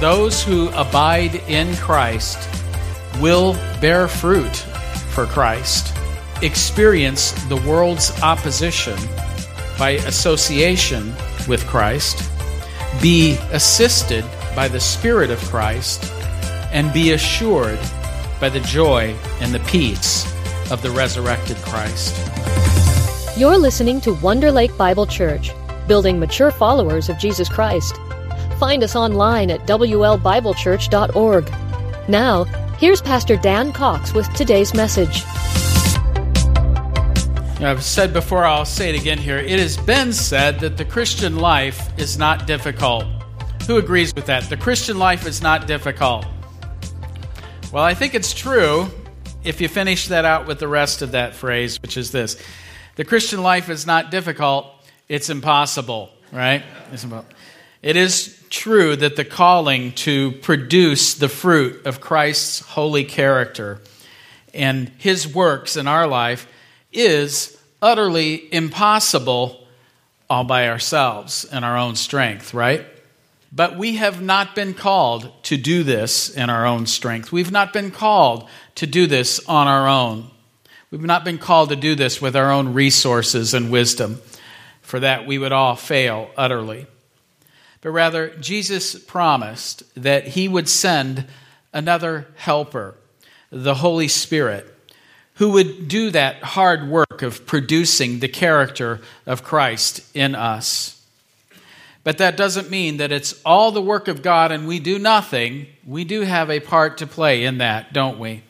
those who abide in Christ will bear fruit for Christ, experience the world's opposition by association with Christ, be assisted by the Spirit of Christ, and be assured by the joy and the peace of the resurrected Christ. You're listening to Wonder Lake Bible Church, building mature followers of Jesus Christ. Find us online at WLBibleChurch.org. Now, here's Pastor Dan Cox with today's message. I've said before, I'll say it again here. It has been said that the Christian life is not difficult. Who agrees with that? The Christian life is not difficult. Well, I think it's true if you finish that out with the rest of that phrase, which is this The Christian life is not difficult, it's impossible, right? It is true that the calling to produce the fruit of Christ's holy character and his works in our life is utterly impossible all by ourselves and our own strength, right? But we have not been called to do this in our own strength. We've not been called to do this on our own. We've not been called to do this with our own resources and wisdom. For that, we would all fail utterly. But rather, Jesus promised that he would send another helper, the Holy Spirit, who would do that hard work of producing the character of Christ in us. But that doesn't mean that it's all the work of God and we do nothing. We do have a part to play in that, don't we?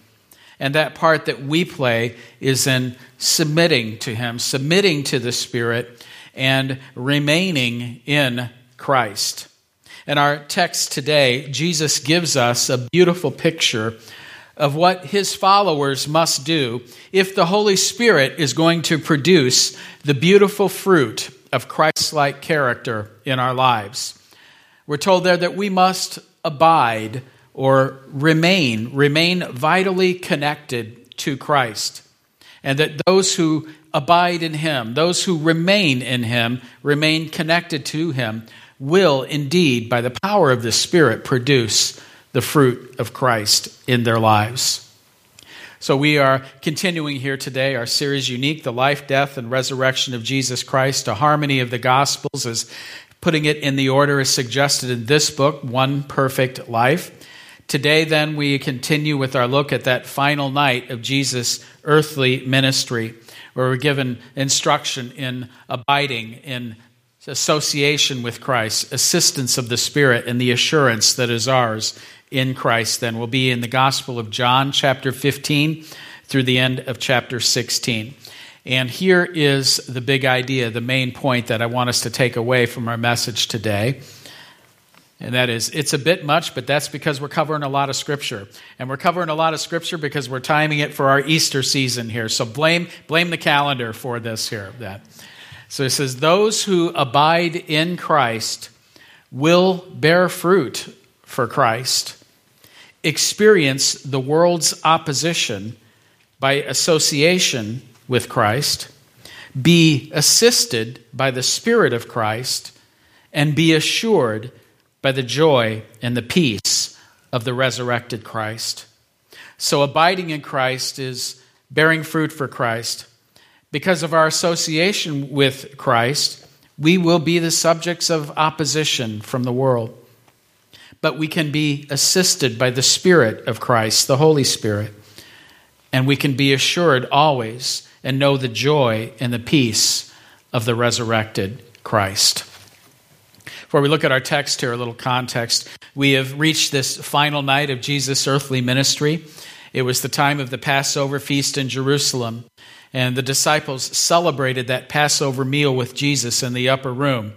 And that part that we play is in submitting to Him, submitting to the Spirit, and remaining in Christ. In our text today, Jesus gives us a beautiful picture of what his followers must do if the Holy Spirit is going to produce the beautiful fruit of Christ like character in our lives. We're told there that we must abide or remain, remain vitally connected to Christ. And that those who abide in Him, those who remain in Him, remain connected to Him, will indeed, by the power of the Spirit, produce the fruit of Christ in their lives. So, we are continuing here today our series Unique, the life, death, and resurrection of Jesus Christ, a harmony of the Gospels, as putting it in the order as suggested in this book, One Perfect Life. Today, then, we continue with our look at that final night of Jesus' earthly ministry, where we're given instruction in abiding, in association with Christ, assistance of the Spirit, and the assurance that is ours in Christ, then, will be in the Gospel of John, chapter 15, through the end of chapter 16. And here is the big idea, the main point that I want us to take away from our message today. And that is, it's a bit much, but that's because we're covering a lot of scripture. And we're covering a lot of scripture because we're timing it for our Easter season here. So blame, blame the calendar for this here. That. So it says, Those who abide in Christ will bear fruit for Christ experience the world's opposition by association with Christ, be assisted by the Spirit of Christ, and be assured by the joy and the peace of the resurrected Christ. So, abiding in Christ is bearing fruit for Christ. Because of our association with Christ, we will be the subjects of opposition from the world but we can be assisted by the Spirit of Christ, the Holy Spirit. And we can be assured always and know the joy and the peace of the resurrected Christ. Before we look at our text here, a little context. We have reached this final night of Jesus' earthly ministry. It was the time of the Passover feast in Jerusalem, and the disciples celebrated that Passover meal with Jesus in the upper room.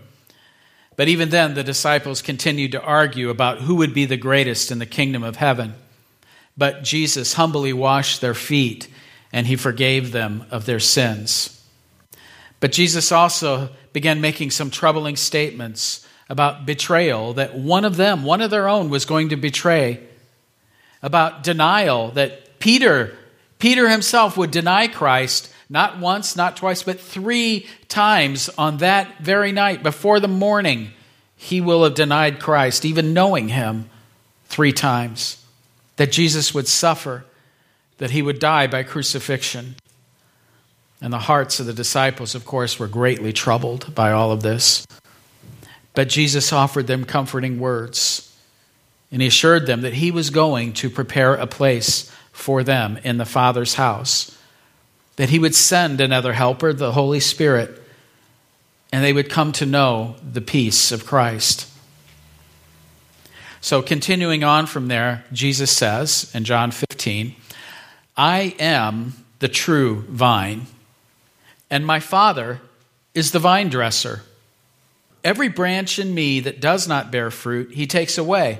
But even then, the disciples continued to argue about who would be the greatest in the kingdom of heaven. But Jesus humbly washed their feet and he forgave them of their sins. But Jesus also began making some troubling statements about betrayal, that one of them, one of their own, was going to betray, about denial, that Peter, Peter himself would deny Christ not once, not twice, but three times on that very night before the morning, he will have denied Christ, even knowing him three times, that Jesus would suffer, that he would die by crucifixion. And the hearts of the disciples, of course, were greatly troubled by all of this. But Jesus offered them comforting words, and he assured them that he was going to prepare a place for them in the Father's house, that he would send another helper, the Holy Spirit, and they would come to know the peace of Christ. So, continuing on from there, Jesus says in John 15, I am the true vine and my Father is the vine dresser. Every branch in me that does not bear fruit, he takes away.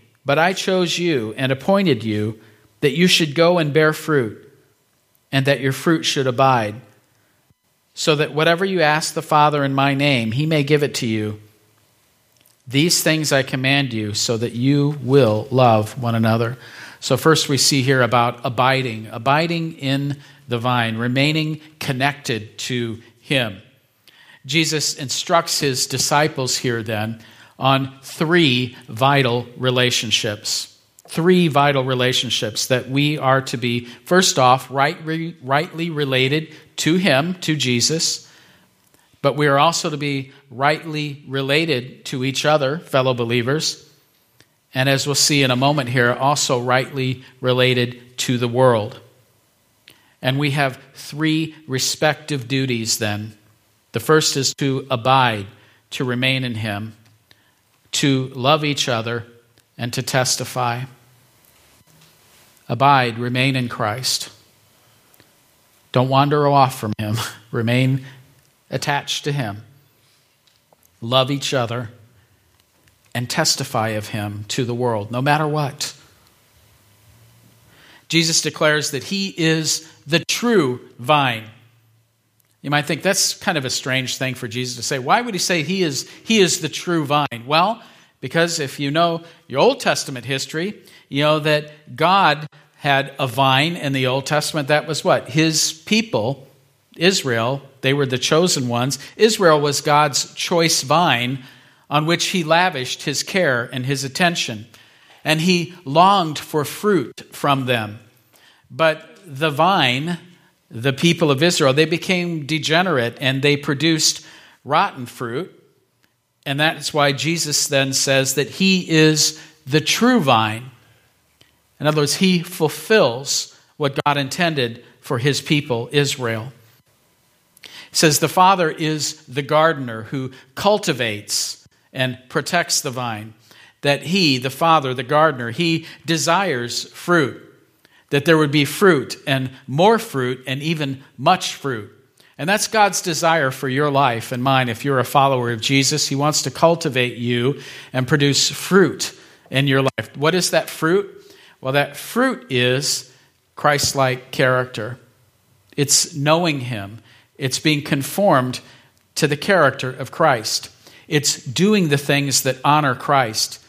but I chose you and appointed you that you should go and bear fruit, and that your fruit should abide, so that whatever you ask the Father in my name, he may give it to you. These things I command you, so that you will love one another. So, first we see here about abiding, abiding in the vine, remaining connected to Him. Jesus instructs his disciples here then on three vital relationships. Three vital relationships that we are to be, first off, right, rightly related to Him, to Jesus, but we are also to be rightly related to each other, fellow believers, and as we'll see in a moment here, also rightly related to the world. And we have three respective duties then. The first is to abide, to remain in Him, to love each other, and to testify. Abide, remain in Christ. Don't wander off from Him, remain attached to Him. Love each other and testify of Him to the world, no matter what. Jesus declares that he is the true vine. You might think that's kind of a strange thing for Jesus to say. Why would he say he is, he is the true vine? Well, because if you know your Old Testament history, you know that God had a vine in the Old Testament. That was what? His people, Israel, they were the chosen ones. Israel was God's choice vine on which he lavished his care and his attention and he longed for fruit from them. But the vine, the people of Israel, they became degenerate and they produced rotten fruit. And that's why Jesus then says that he is the true vine. In other words, he fulfills what God intended for his people, Israel. Says the Father is the gardener who cultivates and protects the vine that he, the Father, the gardener, he desires fruit. That there would be fruit and more fruit and even much fruit. And that's God's desire for your life and mine if you're a follower of Jesus. He wants to cultivate you and produce fruit in your life. What is that fruit? Well, that fruit is Christ like character. It's knowing Him, it's being conformed to the character of Christ, it's doing the things that honor Christ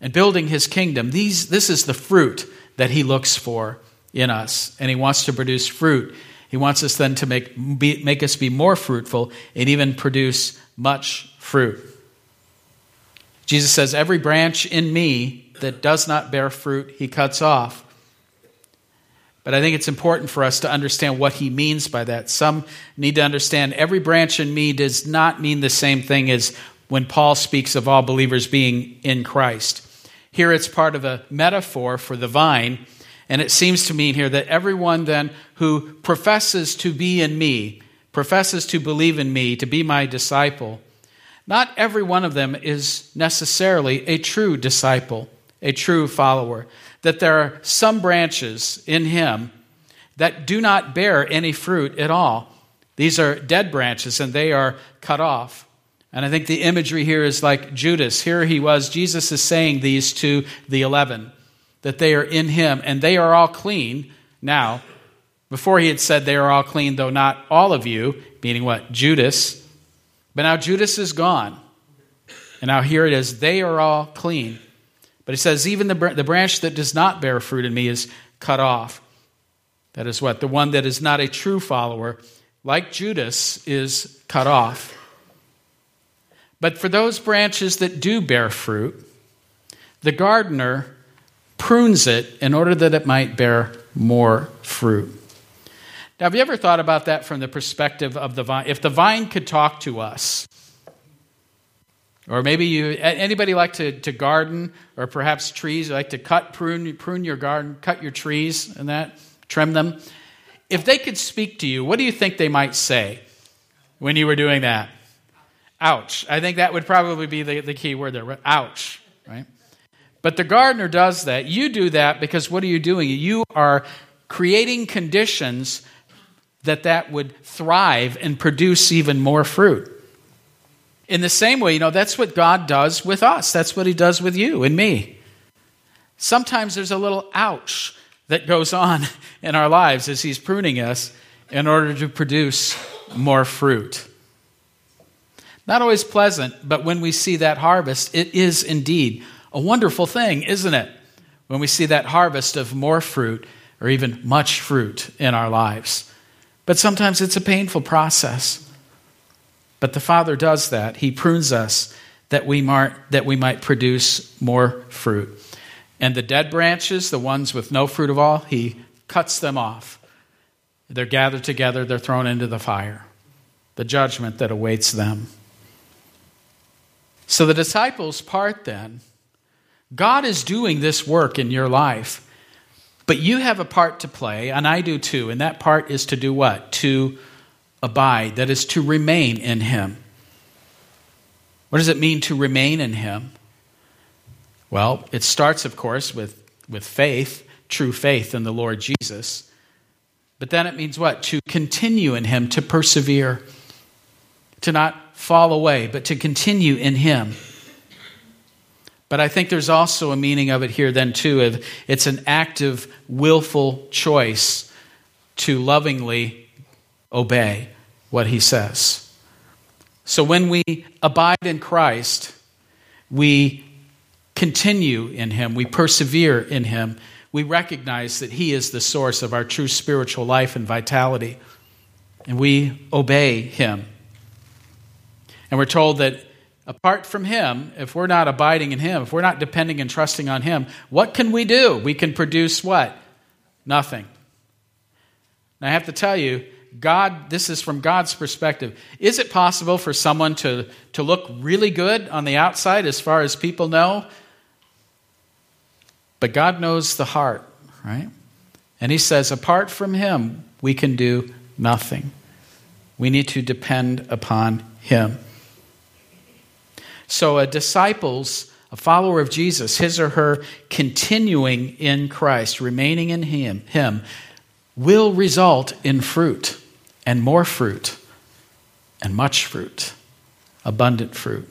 and building His kingdom. These, this is the fruit that He looks for in us, and He wants to produce fruit. He wants us then to make, be, make us be more fruitful and even produce much fruit. Jesus says, Every branch in me that does not bear fruit, he cuts off. But I think it's important for us to understand what he means by that. Some need to understand every branch in me does not mean the same thing as when Paul speaks of all believers being in Christ. Here it's part of a metaphor for the vine and it seems to mean here that everyone then who professes to be in me, professes to believe in me, to be my disciple, not every one of them is necessarily a true disciple, a true follower. That there are some branches in him that do not bear any fruit at all. These are dead branches and they are cut off. And I think the imagery here is like Judas. Here he was, Jesus is saying these to the eleven that they are in him, and they are all clean now. Before he had said, They are all clean, though not all of you, meaning what? Judas. But now Judas is gone. And now here it is, They are all clean. But he says, Even the, the branch that does not bear fruit in me is cut off. That is what? The one that is not a true follower, like Judas, is cut off. But for those branches that do bear fruit, the gardener prunes it in order that it might bear more fruit. Now, have you ever thought about that from the perspective of the vine? If the vine could talk to us, or maybe you, anybody like to, to garden, or perhaps trees, like to cut, prune, prune your garden, cut your trees and that, trim them. If they could speak to you, what do you think they might say when you were doing that? Ouch. I think that would probably be the, the key word there. Ouch, right? But the gardener does that. You do that because what are you doing? You are creating conditions that that would thrive and produce even more fruit. In the same way, you know, that's what God does with us. That's what he does with you and me. Sometimes there's a little ouch that goes on in our lives as he's pruning us in order to produce more fruit. Not always pleasant, but when we see that harvest, it is indeed a wonderful thing, isn't it? When we see that harvest of more fruit or even much fruit in our lives. But sometimes it's a painful process. But the Father does that. He prunes us that we might, that we might produce more fruit. And the dead branches, the ones with no fruit of all, He cuts them off. They're gathered together, they're thrown into the fire, the judgment that awaits them. So the disciples part then God is doing this work in your life, but you have a part to play, and I do too. And that part is to do what? To abide, that is, to remain in Him. What does it mean to remain in Him? Well, it starts, of course, with, with faith, true faith in the Lord Jesus. But then it means what? To continue in Him, to persevere, to not fall away, but to continue in Him. But I think there's also a meaning of it here, then, too. Of it's an active, willful choice to lovingly obey what he says. So when we abide in Christ, we continue in him, we persevere in him, we recognize that he is the source of our true spiritual life and vitality, and we obey him. And we're told that Apart from Him, if we're not abiding in Him, if we're not depending and trusting on Him, what can we do? We can produce what? Nothing. Now, I have to tell you, God, this is from God's perspective. Is it possible for someone to, to look really good on the outside as far as people know? But God knows the heart, right? And He says, apart from Him, we can do nothing. We need to depend upon Him. So, a disciples, a follower of Jesus, his or her continuing in Christ, remaining in him, him will result in fruit and more fruit and much fruit, abundant fruit.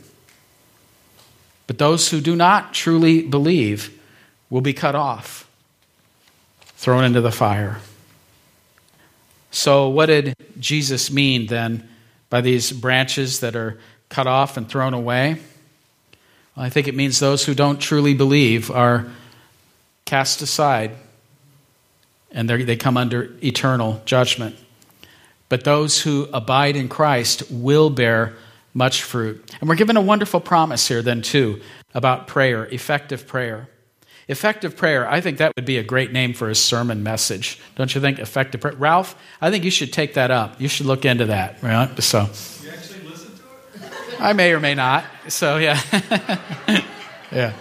But those who do not truly believe will be cut off, thrown into the fire. So, what did Jesus mean then by these branches that are cut off and thrown away? Well, I think it means those who don't truly believe are cast aside and they come under eternal judgment. But those who abide in Christ will bear much fruit. And we're given a wonderful promise here, then, too, about prayer, effective prayer. Effective prayer, I think that would be a great name for a sermon message. Don't you think? Effective prayer. Ralph, I think you should take that up. You should look into that. Right? So, you actually listen to it? I may or may not. So, yeah. yeah.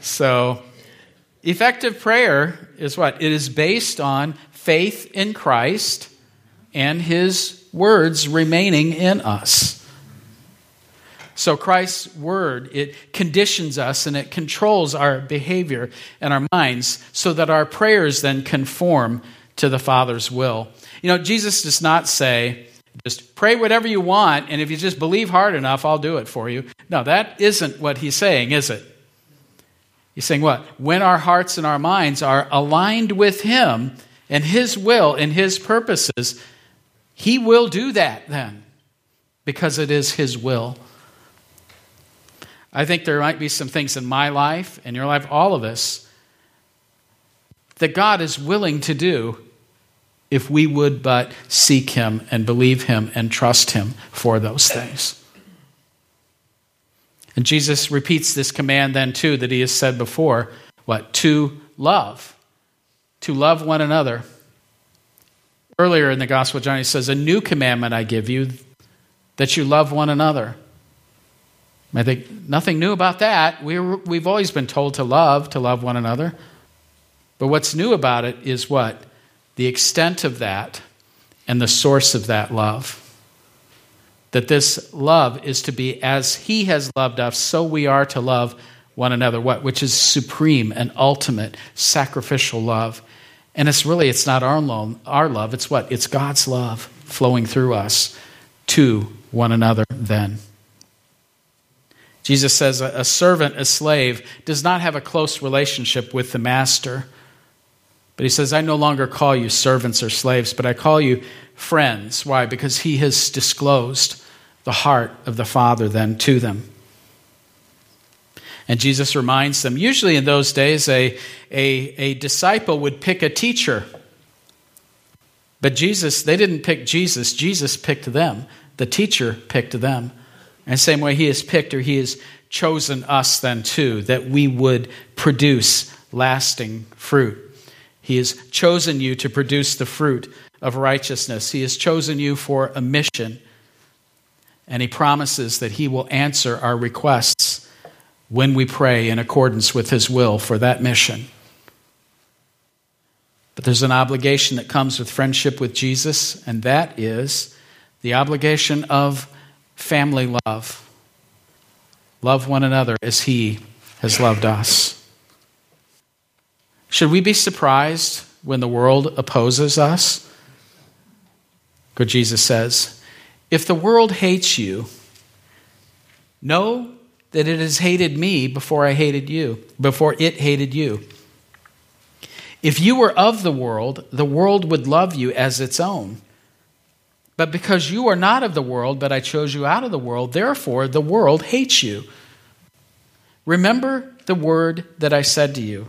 So, effective prayer is what? It is based on faith in Christ and his words remaining in us. So Christ's word, it conditions us and it controls our behavior and our minds so that our prayers then conform to the Father's will. You know, Jesus does not say, just pray whatever you want, and if you just believe hard enough, I'll do it for you. No, that isn't what he's saying, is it? He's saying what? When our hearts and our minds are aligned with him and his will and his purposes, he will do that then because it is his will. I think there might be some things in my life, in your life, all of us, that God is willing to do if we would but seek Him and believe Him and trust Him for those things. And Jesus repeats this command then too that He has said before what? To love. To love one another. Earlier in the Gospel John, He says, A new commandment I give you, that you love one another. I think nothing new about that. we we've always been told to love, to love one another. But what's new about it is what? The extent of that and the source of that love. That this love is to be as He has loved us, so we are to love one another. What? Which is supreme and ultimate sacrificial love. And it's really, it's not our love, our love. It's what? It's God's love flowing through us to one another then. Jesus says a servant, a slave, does not have a close relationship with the master. But he says, I no longer call you servants or slaves, but I call you friends. Why? Because he has disclosed the heart of the Father then to them. And Jesus reminds them, usually in those days, a, a, a disciple would pick a teacher. But Jesus, they didn't pick Jesus, Jesus picked them. The teacher picked them. And same way he has picked or he has chosen us then too, that we would produce lasting fruit. He has chosen you to produce the fruit of righteousness. He has chosen you for a mission. And he promises that he will answer our requests when we pray in accordance with his will for that mission. But there's an obligation that comes with friendship with Jesus, and that is the obligation of family love. Love one another as He has loved us. Should we be surprised when the world opposes us? Good Jesus says, If the world hates you, know that it has hated me before I hated you, before it hated you. If you were of the world, the world would love you as its own. But because you are not of the world, but I chose you out of the world, therefore the world hates you. Remember the word that I said to you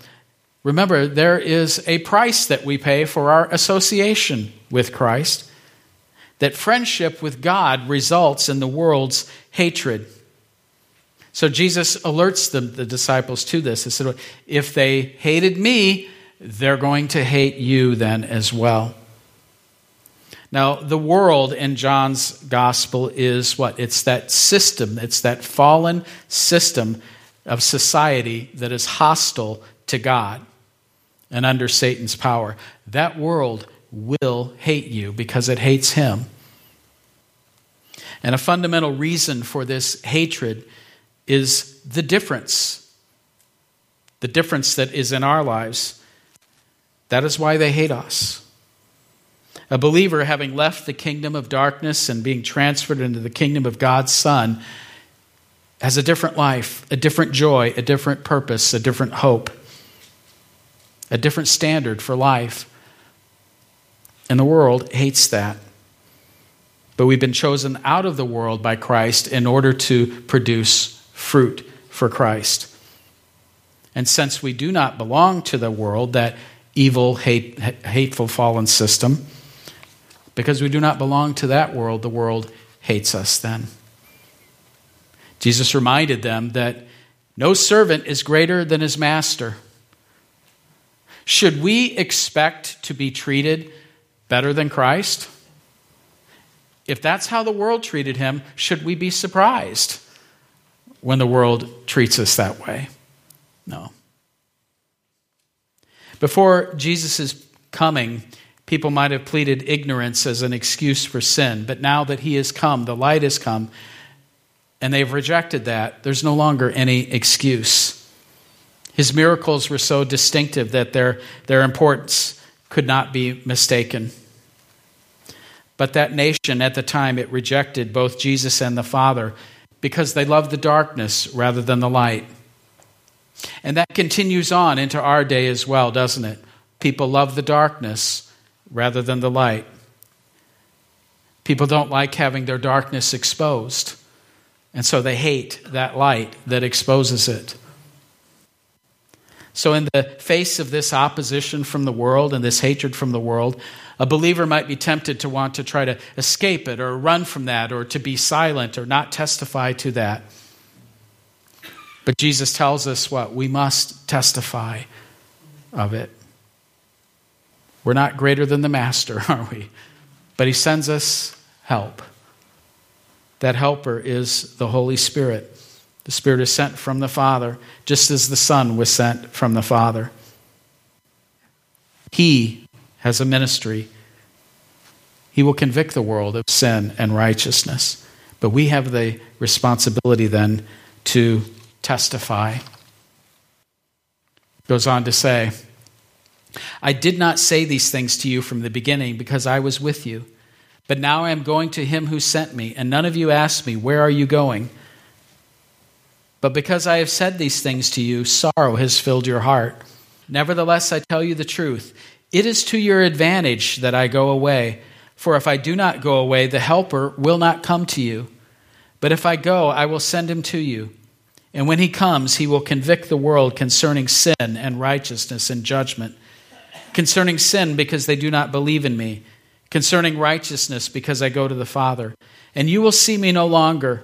remember there is a price that we pay for our association with Christ. That friendship with God results in the world's hatred. So Jesus alerts the, the disciples to this. He said, If they hated me, they're going to hate you then as well. Now, the world in John's gospel is what? It's that system, it's that fallen system of society that is hostile to God and under Satan's power. That world will hate you because it hates him. And a fundamental reason for this hatred is the difference, the difference that is in our lives. That is why they hate us. A believer, having left the kingdom of darkness and being transferred into the kingdom of God's Son, has a different life, a different joy, a different purpose, a different hope, a different standard for life. And the world hates that. But we've been chosen out of the world by Christ in order to produce fruit for Christ. And since we do not belong to the world, that evil, hate, hateful, fallen system, because we do not belong to that world, the world hates us then. Jesus reminded them that no servant is greater than his master. Should we expect to be treated better than Christ? If that's how the world treated him, should we be surprised when the world treats us that way? No. Before Jesus' coming, People might have pleaded ignorance as an excuse for sin, but now that he has come, the light has come, and they've rejected that, there's no longer any excuse. His miracles were so distinctive that their, their importance could not be mistaken. But that nation at the time, it rejected both Jesus and the Father because they loved the darkness rather than the light. And that continues on into our day as well, doesn't it? People love the darkness rather than the light. People don't like having their darkness exposed, and so they hate that light that exposes it. So, in the face of this opposition from the world and this hatred from the world, a believer might be tempted to want to try to escape it or run from that or to be silent or not testify to that. But Jesus tells us what? We must testify of it. We're not greater than the master, are we? But he sends us help. That helper is the Holy Spirit. The Spirit is sent from the Father, just as the Son was sent from the Father. He has a ministry. He will convict the world of sin and righteousness. But we have the responsibility then to testify. Goes on to say, I did not say these things to you from the beginning because I was with you. But now I am going to him who sent me, and none of you asked me, Where are you going? But because I have said these things to you, sorrow has filled your heart. Nevertheless, I tell you the truth. It is to your advantage that I go away. For if I do not go away, the Helper will not come to you. But if I go, I will send him to you. And when he comes, he will convict the world concerning sin and righteousness and judgment concerning sin because they do not believe in me, concerning righteousness because I go to the Father. And you will see me no longer,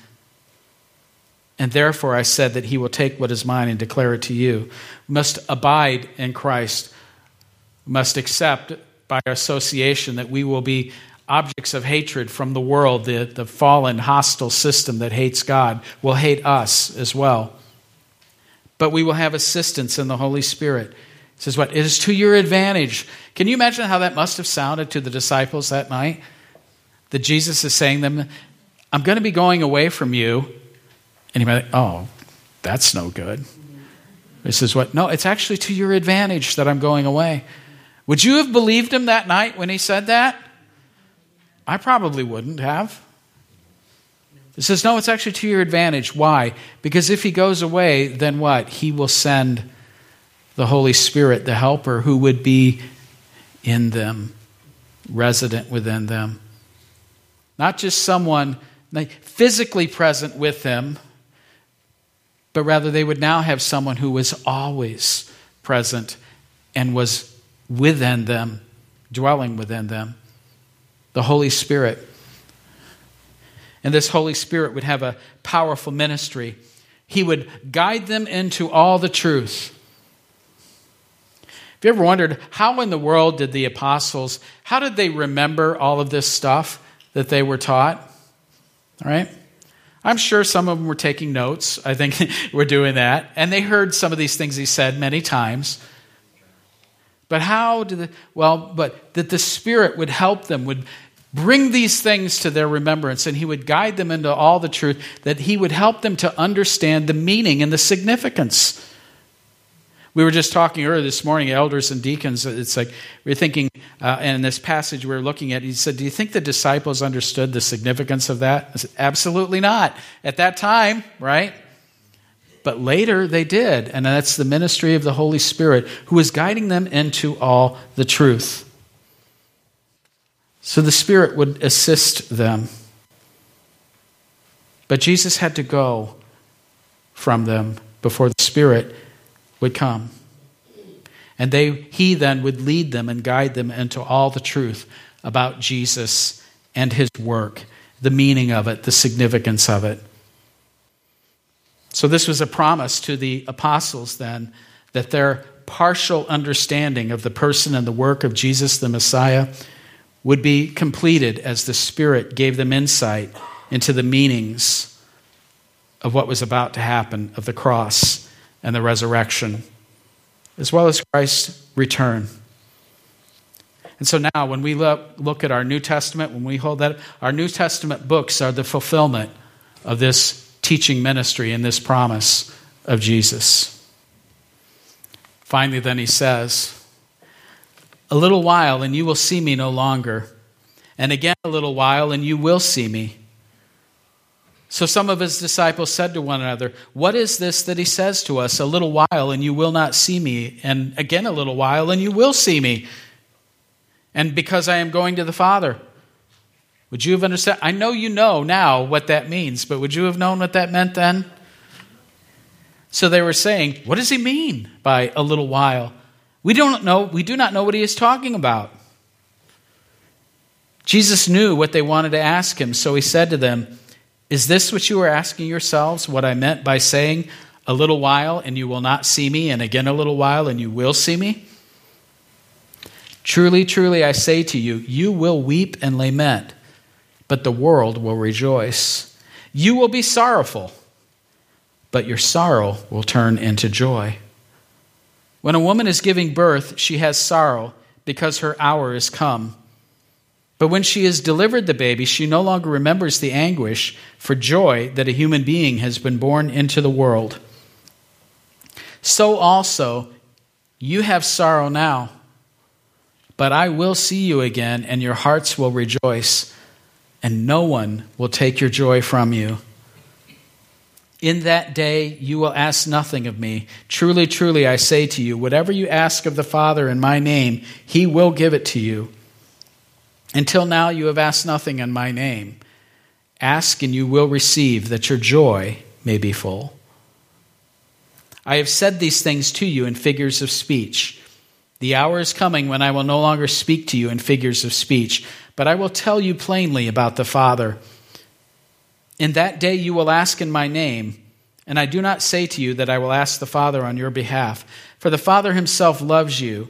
And therefore I said that he will take what is mine and declare it to you. We must abide in Christ. We must accept by association that we will be objects of hatred from the world, the, the fallen, hostile system that hates God, will hate us as well. But we will have assistance in the Holy Spirit. It says, What? It is to your advantage. Can you imagine how that must have sounded to the disciples that night? That Jesus is saying to them, I'm going to be going away from you. Think, Oh, that's no good. This is what? No, it's actually to your advantage that I'm going away. Would you have believed him that night when he said that? I probably wouldn't have. It says, no, it's actually to your advantage. Why? Because if he goes away, then what? He will send the Holy Spirit, the helper, who would be in them, resident within them. Not just someone physically present with them, but rather they would now have someone who was always present and was within them, dwelling within them the Holy Spirit. And this Holy Spirit would have a powerful ministry. He would guide them into all the truth. Have you ever wondered how in the world did the apostles, how did they remember all of this stuff that they were taught? All right? I'm sure some of them were taking notes. I think we're doing that. And they heard some of these things he said many times. But how did the, well, but that the Spirit would help them, would bring these things to their remembrance, and He would guide them into all the truth, that He would help them to understand the meaning and the significance. We were just talking earlier this morning, elders and deacons. It's like we are thinking, uh, and in this passage we are looking at, he said, Do you think the disciples understood the significance of that? I said, Absolutely not. At that time, right? But later they did, and that's the ministry of the Holy Spirit who is guiding them into all the truth. So the Spirit would assist them. But Jesus had to go from them before the Spirit would come. And they, he then would lead them and guide them into all the truth about Jesus and his work, the meaning of it, the significance of it. So, this was a promise to the apostles then that their partial understanding of the person and the work of Jesus the Messiah would be completed as the Spirit gave them insight into the meanings of what was about to happen of the cross and the resurrection, as well as Christ's return. And so now, when we look, look at our New Testament, when we hold that, our New Testament books are the fulfillment of this teaching ministry and this promise of Jesus. Finally, then he says, A little while, and you will see me no longer. And again, a little while, and you will see me. So some of his disciples said to one another, What is this that he says to us? A little while, and you will not see me. And again, a little while, and you will see me. And because I am going to the Father. Would you have understood? I know you know now what that means, but would you have known what that meant then? So they were saying, What does he mean by a little while? We don't know, we do not know what he is talking about. Jesus knew what they wanted to ask him, so he said to them, Is this what you are asking yourselves? What I meant by saying, A little while and you will not see me, and again a little while and you will see me? Truly, truly, I say to you, you will weep and lament but the world will rejoice. You will be sorrowful, but your sorrow will turn into joy. When a woman is giving birth, she has sorrow because her hour is come. But when she has delivered the baby, she no longer remembers the anguish for joy that a human being has been born into the world. So also, you have sorrow now, but I will see you again, and your hearts will rejoice and no one will take your joy from you. In that day you will ask nothing of me. Truly, truly, I say to you, whatever you ask of the Father in my name, he will give it to you. Until now you have asked nothing in my name. Ask and you will receive, that your joy may be full. I have said these things to you in figures of speech. The hour is coming when I will no longer speak to you in figures of speech, but I will tell you plainly about the Father. In that day you will ask in my name, and I do not say to you that I will ask the Father on your behalf, for the Father himself loves you,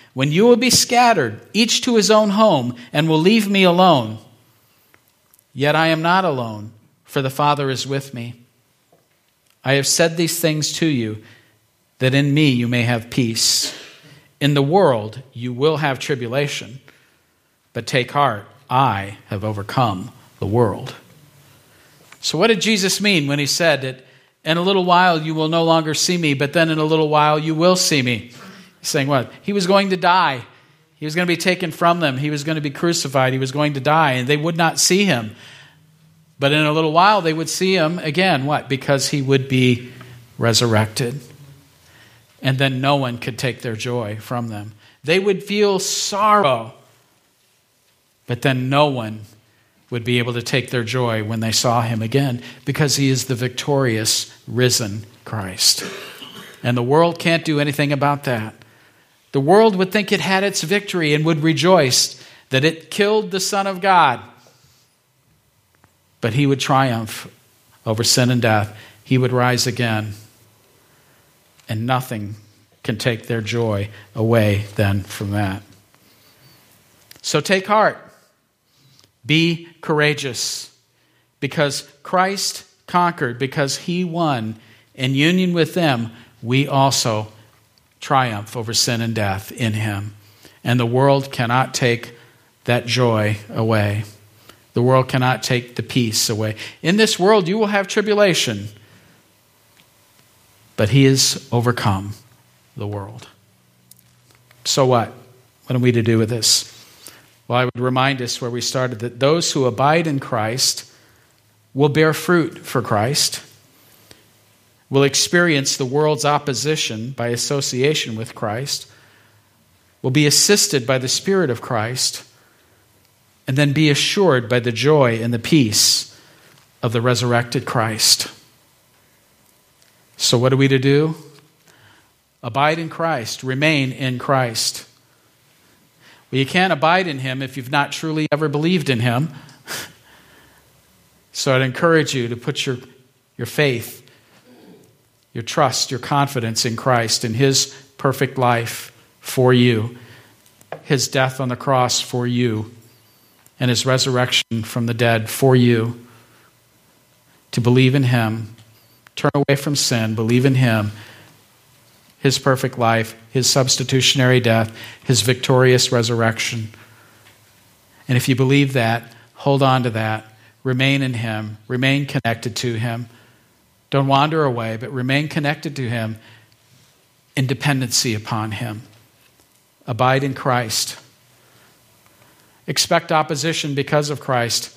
when you will be scattered, each to his own home, and will leave me alone. Yet I am not alone, for the Father is with me. I have said these things to you, that in me you may have peace. In the world you will have tribulation, but take heart, I have overcome the world. So, what did Jesus mean when he said that in a little while you will no longer see me, but then in a little while you will see me? Saying what? He was going to die. He was going to be taken from them. He was going to be crucified. He was going to die, and they would not see him. But in a little while, they would see him again. What? Because he would be resurrected. And then no one could take their joy from them. They would feel sorrow, but then no one would be able to take their joy when they saw him again because he is the victorious, risen Christ. And the world can't do anything about that. The world would think it had its victory and would rejoice that it killed the Son of God. But he would triumph over sin and death. He would rise again. And nothing can take their joy away then from that. So take heart. Be courageous. Because Christ conquered, because he won. In union with them, we also triumph over sin and death in him. And the world cannot take that joy away. The world cannot take the peace away. In this world, you will have tribulation, but he has overcome the world. So what? What are we to do with this? Well, I would remind us where we started that those who abide in Christ will bear fruit for Christ will experience the world's opposition by association with Christ, will be assisted by the Spirit of Christ, and then be assured by the joy and the peace of the resurrected Christ. So, what are we to do? Abide in Christ, remain in Christ. Well, you can't abide in Him if you've not truly ever believed in Him. so, I'd encourage you to put your, your faith your trust, your confidence in Christ and His perfect life for you, His death on the cross for you, and His resurrection from the dead for you. To believe in Him, turn away from sin, believe in Him, His perfect life, His substitutionary death, His victorious resurrection. And if you believe that, hold on to that, remain in Him, remain connected to Him. Don't wander away, but remain connected to Him in dependency upon Him. Abide in Christ. Expect opposition because of Christ.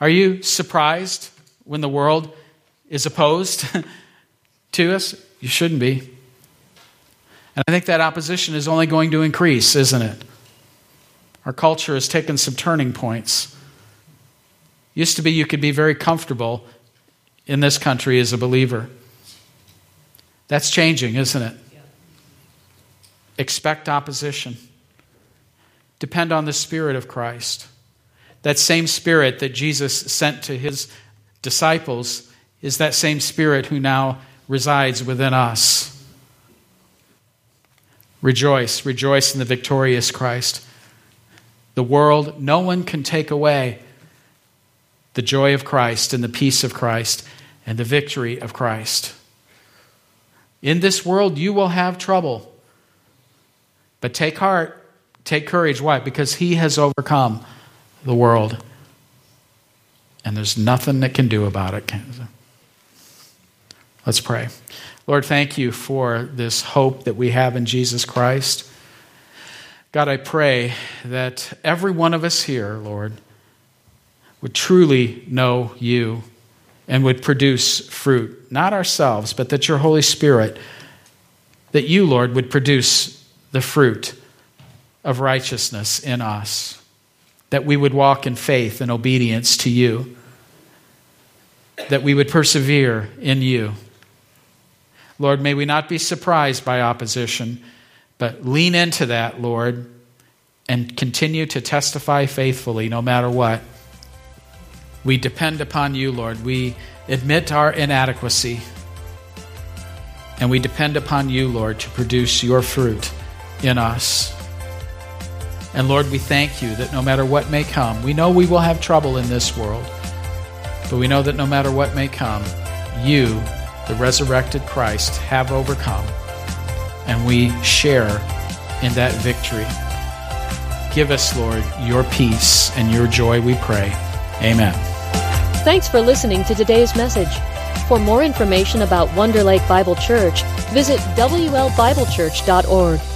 Are you surprised when the world is opposed to us? You shouldn't be. And I think that opposition is only going to increase, isn't it? Our culture has taken some turning points. Used to be you could be very comfortable in this country as a believer. That's changing, isn't it? Expect opposition. Depend on the Spirit of Christ. That same Spirit that Jesus sent to his disciples is that same Spirit who now resides within us. Rejoice, rejoice in the victorious Christ. The world, no one can take away the joy of Christ and the peace of Christ and the victory of Christ. In this world, you will have trouble. But take heart, take courage. Why? Because He has overcome the world. And there's nothing that can do about it. Let's pray. Lord, thank you for this hope that we have in Jesus Christ. God, I pray that every one of us here, Lord, would truly know you and would produce fruit, not ourselves, but that your Holy Spirit, that you, Lord, would produce the fruit of righteousness in us, that we would walk in faith and obedience to you, that we would persevere in you. Lord, may we not be surprised by opposition, but lean into that, Lord, and continue to testify faithfully no matter what. We depend upon you, Lord. We admit our inadequacy. And we depend upon you, Lord, to produce your fruit in us. And Lord, we thank you that no matter what may come, we know we will have trouble in this world, but we know that no matter what may come, you, the resurrected Christ, have overcome. And we share in that victory. Give us, Lord, your peace and your joy, we pray. Amen. Thanks for listening to today's message. For more information about Wonder Lake Bible Church, visit WLBibleChurch.org.